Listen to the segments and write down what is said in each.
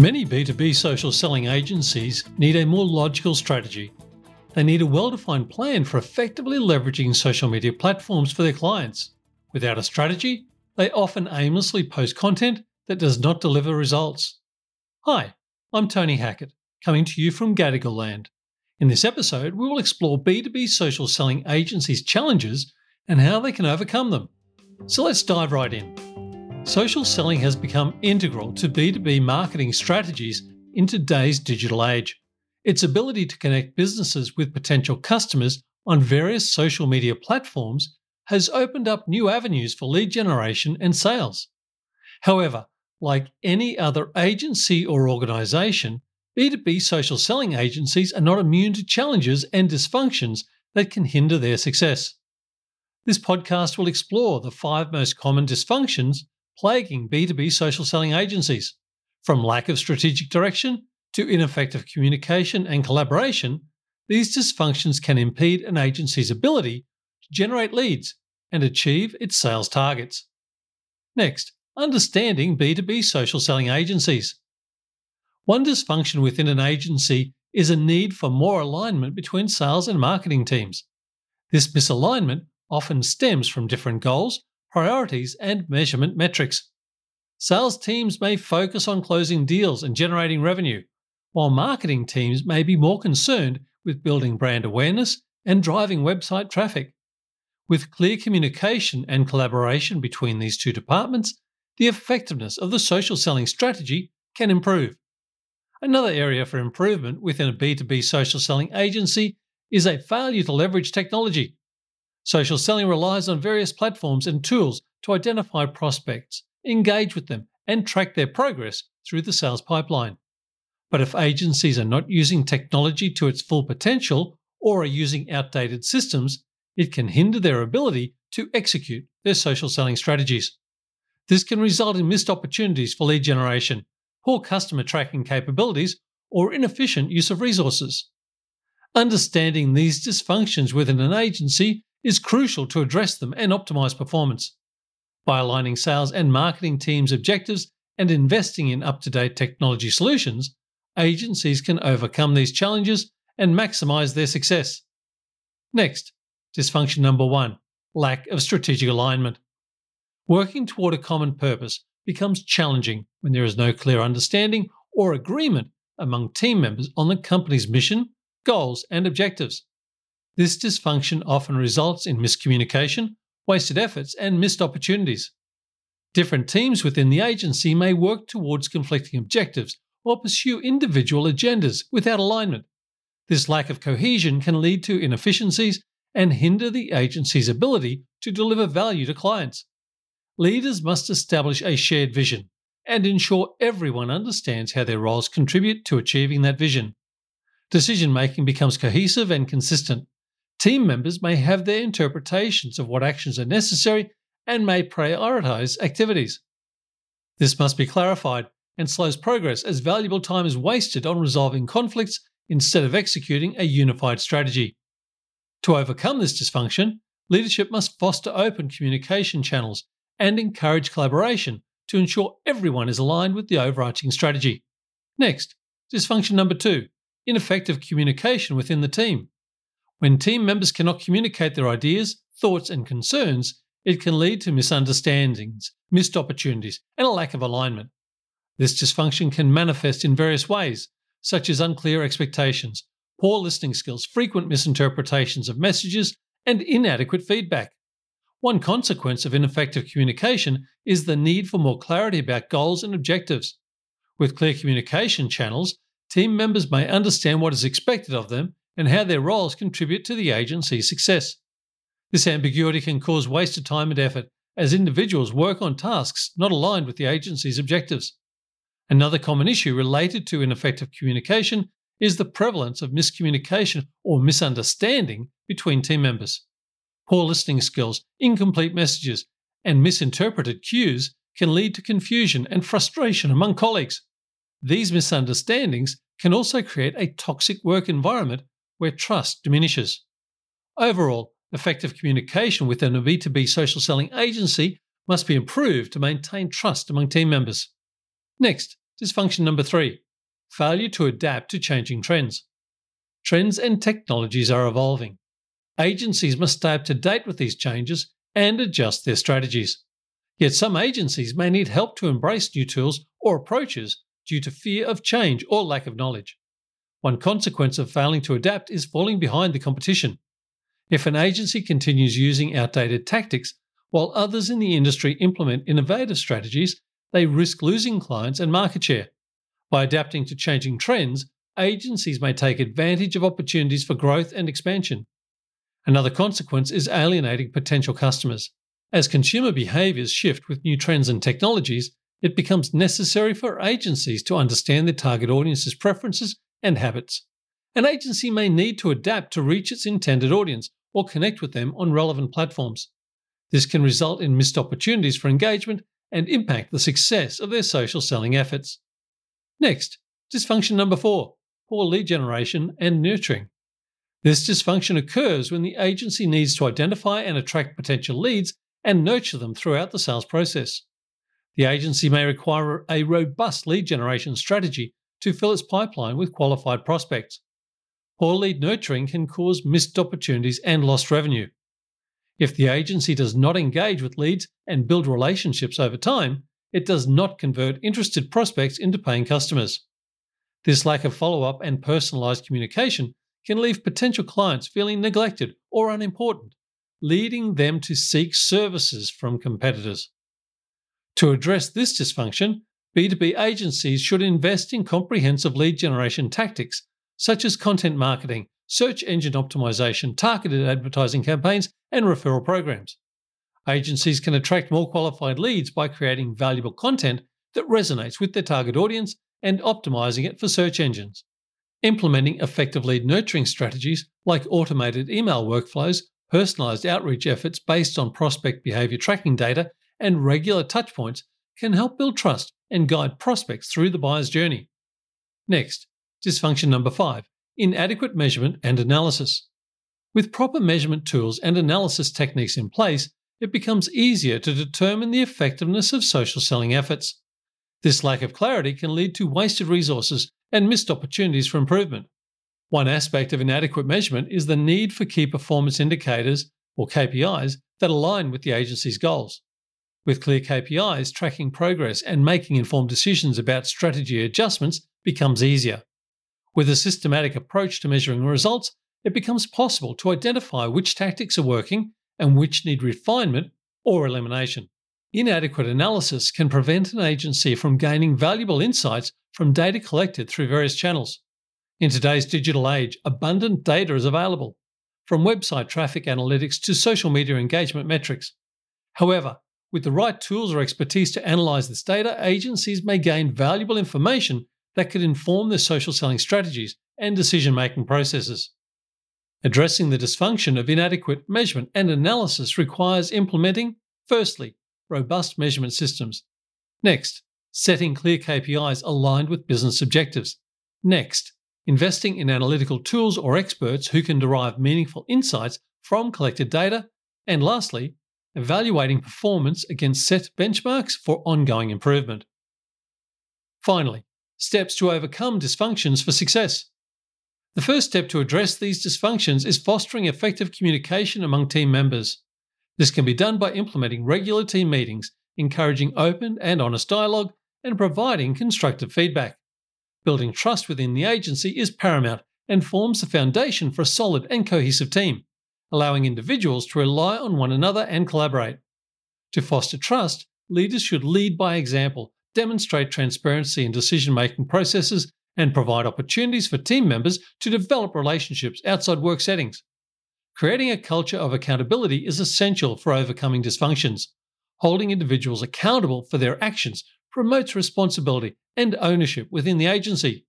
Many B2B social selling agencies need a more logical strategy. They need a well defined plan for effectively leveraging social media platforms for their clients. Without a strategy, they often aimlessly post content that does not deliver results. Hi, I'm Tony Hackett, coming to you from Gadigal Land. In this episode, we will explore B2B social selling agencies' challenges and how they can overcome them. So let's dive right in. Social selling has become integral to B2B marketing strategies in today's digital age. Its ability to connect businesses with potential customers on various social media platforms has opened up new avenues for lead generation and sales. However, like any other agency or organization, B2B social selling agencies are not immune to challenges and dysfunctions that can hinder their success. This podcast will explore the five most common dysfunctions plaguing B2B social selling agencies, from lack of strategic direction to ineffective communication and collaboration. These dysfunctions can impede an agency's ability to generate leads and achieve its sales targets. Next, understanding B2B social selling agencies. One dysfunction within an agency is a need for more alignment between sales and marketing teams. This misalignment often stems from different goals priorities, and measurement metrics. Sales teams may focus on closing deals and generating revenue, while marketing teams may be more concerned with building brand awareness and driving website traffic. With clear communication and collaboration between these two departments, the effectiveness of the social selling strategy can improve. Another area for improvement within a B2B social selling agency is a failure to leverage technology. Social selling relies on various platforms and tools to identify prospects, engage with them, and track their progress through the sales pipeline. But if agencies are not using technology to its full potential or are using outdated systems, it can hinder their ability to execute their social selling strategies. This can result in missed opportunities for lead generation, poor customer tracking capabilities, or inefficient use of resources. Understanding these dysfunctions within an agency is crucial to address them and optimize performance. By aligning sales and marketing teams' objectives and investing in up to date technology solutions, agencies can overcome these challenges and maximize their success. Next, dysfunction number one lack of strategic alignment. Working toward a common purpose becomes challenging when there is no clear understanding or agreement among team members on the company's mission, goals, and objectives. This dysfunction often results in miscommunication, wasted efforts, and missed opportunities. Different teams within the agency may work towards conflicting objectives or pursue individual agendas without alignment. This lack of cohesion can lead to inefficiencies and hinder the agency's ability to deliver value to clients. Leaders must establish a shared vision and ensure everyone understands how their roles contribute to achieving that vision. Decision making becomes cohesive and consistent, Team members may have their interpretations of what actions are necessary and may prioritize activities. This must be clarified and slows progress as valuable time is wasted on resolving conflicts instead of executing a unified strategy. To overcome this dysfunction, leadership must foster open communication channels and encourage collaboration to ensure everyone is aligned with the overarching strategy. Next, dysfunction number two ineffective communication within the team. When team members cannot communicate their ideas, thoughts, and concerns, it can lead to misunderstandings, missed opportunities, and a lack of alignment. This dysfunction can manifest in various ways, such as unclear expectations, poor listening skills, frequent misinterpretations of messages, and inadequate feedback. One consequence of ineffective communication is the need for more clarity about goals and objectives. With clear communication channels, team members may understand what is expected of them and how their roles contribute to the agency's success. This ambiguity can cause wasted time and effort as individuals work on tasks not aligned with the agency's objectives. Another common issue related to ineffective communication is the prevalence of miscommunication or misunderstanding between team members. Poor listening skills, incomplete messages, and misinterpreted cues can lead to confusion and frustration among colleagues. These misunderstandings can also create a toxic work environment where trust diminishes. Overall, effective communication within a B2B social selling agency must be improved to maintain trust among team members. Next, Dysfunction number three failure to adapt to changing trends. Trends and technologies are evolving. Agencies must stay up to date with these changes and adjust their strategies. Yet some agencies may need help to embrace new tools or approaches due to fear of change or lack of knowledge. One consequence of failing to adapt is falling behind the competition. If an agency continues using outdated tactics while others in the industry implement innovative strategies, they risk losing clients and market share. By adapting to changing trends, agencies may take advantage of opportunities for growth and expansion. Another consequence is alienating potential customers. As consumer behaviours shift with new trends and technologies, it becomes necessary for agencies to understand their target audience's preferences and habits. An agency may need to adapt to reach its intended audience or connect with them on relevant platforms. This can result in missed opportunities for engagement and impact the success of their social selling efforts. Next, dysfunction number four poor lead generation and nurturing. This dysfunction occurs when the agency needs to identify and attract potential leads and nurture them throughout the sales process. The agency may require a robust lead generation strategy to fill its pipeline with qualified prospects. Poor lead nurturing can cause missed opportunities and lost revenue. If the agency does not engage with leads and build relationships over time, it does not convert interested prospects into paying customers. This lack of follow up and personalized communication can leave potential clients feeling neglected or unimportant, leading them to seek services from competitors. To address this dysfunction, B2B agencies should invest in comprehensive lead generation tactics such as content marketing, search engine optimization, targeted advertising campaigns, and referral programs. Agencies can attract more qualified leads by creating valuable content that resonates with their target audience and optimizing it for search engines. Implementing effective lead nurturing strategies like automated email workflows, personalized outreach efforts based on prospect behavior tracking data, and regular touchpoints can help build trust and guide prospects through the buyer's journey. Next, dysfunction number five inadequate measurement and analysis. With proper measurement tools and analysis techniques in place, it becomes easier to determine the effectiveness of social selling efforts. This lack of clarity can lead to wasted resources and missed opportunities for improvement. One aspect of inadequate measurement is the need for key performance indicators, or KPIs, that align with the agency's goals. With clear KPIs, tracking progress and making informed decisions about strategy adjustments becomes easier. With a systematic approach to measuring results, it becomes possible to identify which tactics are working and which need refinement or elimination. Inadequate analysis can prevent an agency from gaining valuable insights from data collected through various channels. In today's digital age, abundant data is available, from website traffic analytics to social media engagement metrics. However, with the right tools or expertise to analyze this data, agencies may gain valuable information that could inform their social selling strategies and decision making processes. Addressing the dysfunction of inadequate measurement and analysis requires implementing, firstly, robust measurement systems. Next, setting clear KPIs aligned with business objectives. Next, investing in analytical tools or experts who can derive meaningful insights from collected data. And lastly, evaluating performance against set benchmarks for ongoing improvement. Finally, steps to overcome dysfunctions for success. The first step to address these dysfunctions is fostering effective communication among team members. This can be done by implementing regular team meetings, encouraging open and honest dialogue, and providing constructive feedback. Building trust within the agency is paramount and forms the foundation for a solid and cohesive team, allowing individuals to rely on one another and collaborate. To foster trust, leaders should lead by example, demonstrate transparency in decision making processes, and provide opportunities for team members to develop relationships outside work settings. Creating a culture of accountability is essential for overcoming dysfunctions. Holding individuals accountable for their actions promotes responsibility and ownership within the agency.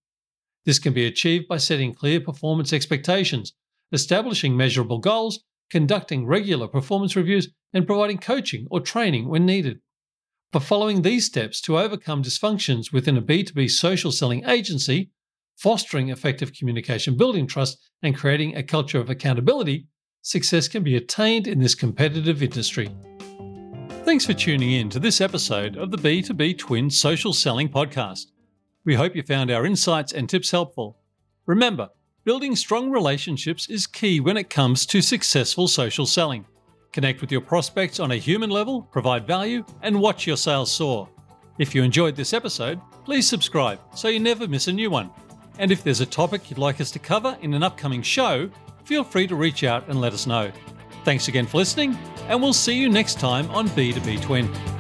This can be achieved by setting clear performance expectations, establishing measurable goals, conducting regular performance reviews, and providing coaching or training when needed. By following these steps to overcome dysfunctions within a B2B social selling agency, fostering effective communication, building trust, and creating a culture of accountability, success can be attained in this competitive industry. Thanks for tuning in to this episode of the B2B Twin Social Selling Podcast. We hope you found our insights and tips helpful. Remember, building strong relationships is key when it comes to successful social selling. Connect with your prospects on a human level, provide value, and watch your sales soar. If you enjoyed this episode, please subscribe so you never miss a new one. And if there's a topic you'd like us to cover in an upcoming show, feel free to reach out and let us know. Thanks again for listening, and we'll see you next time on B2B Twin.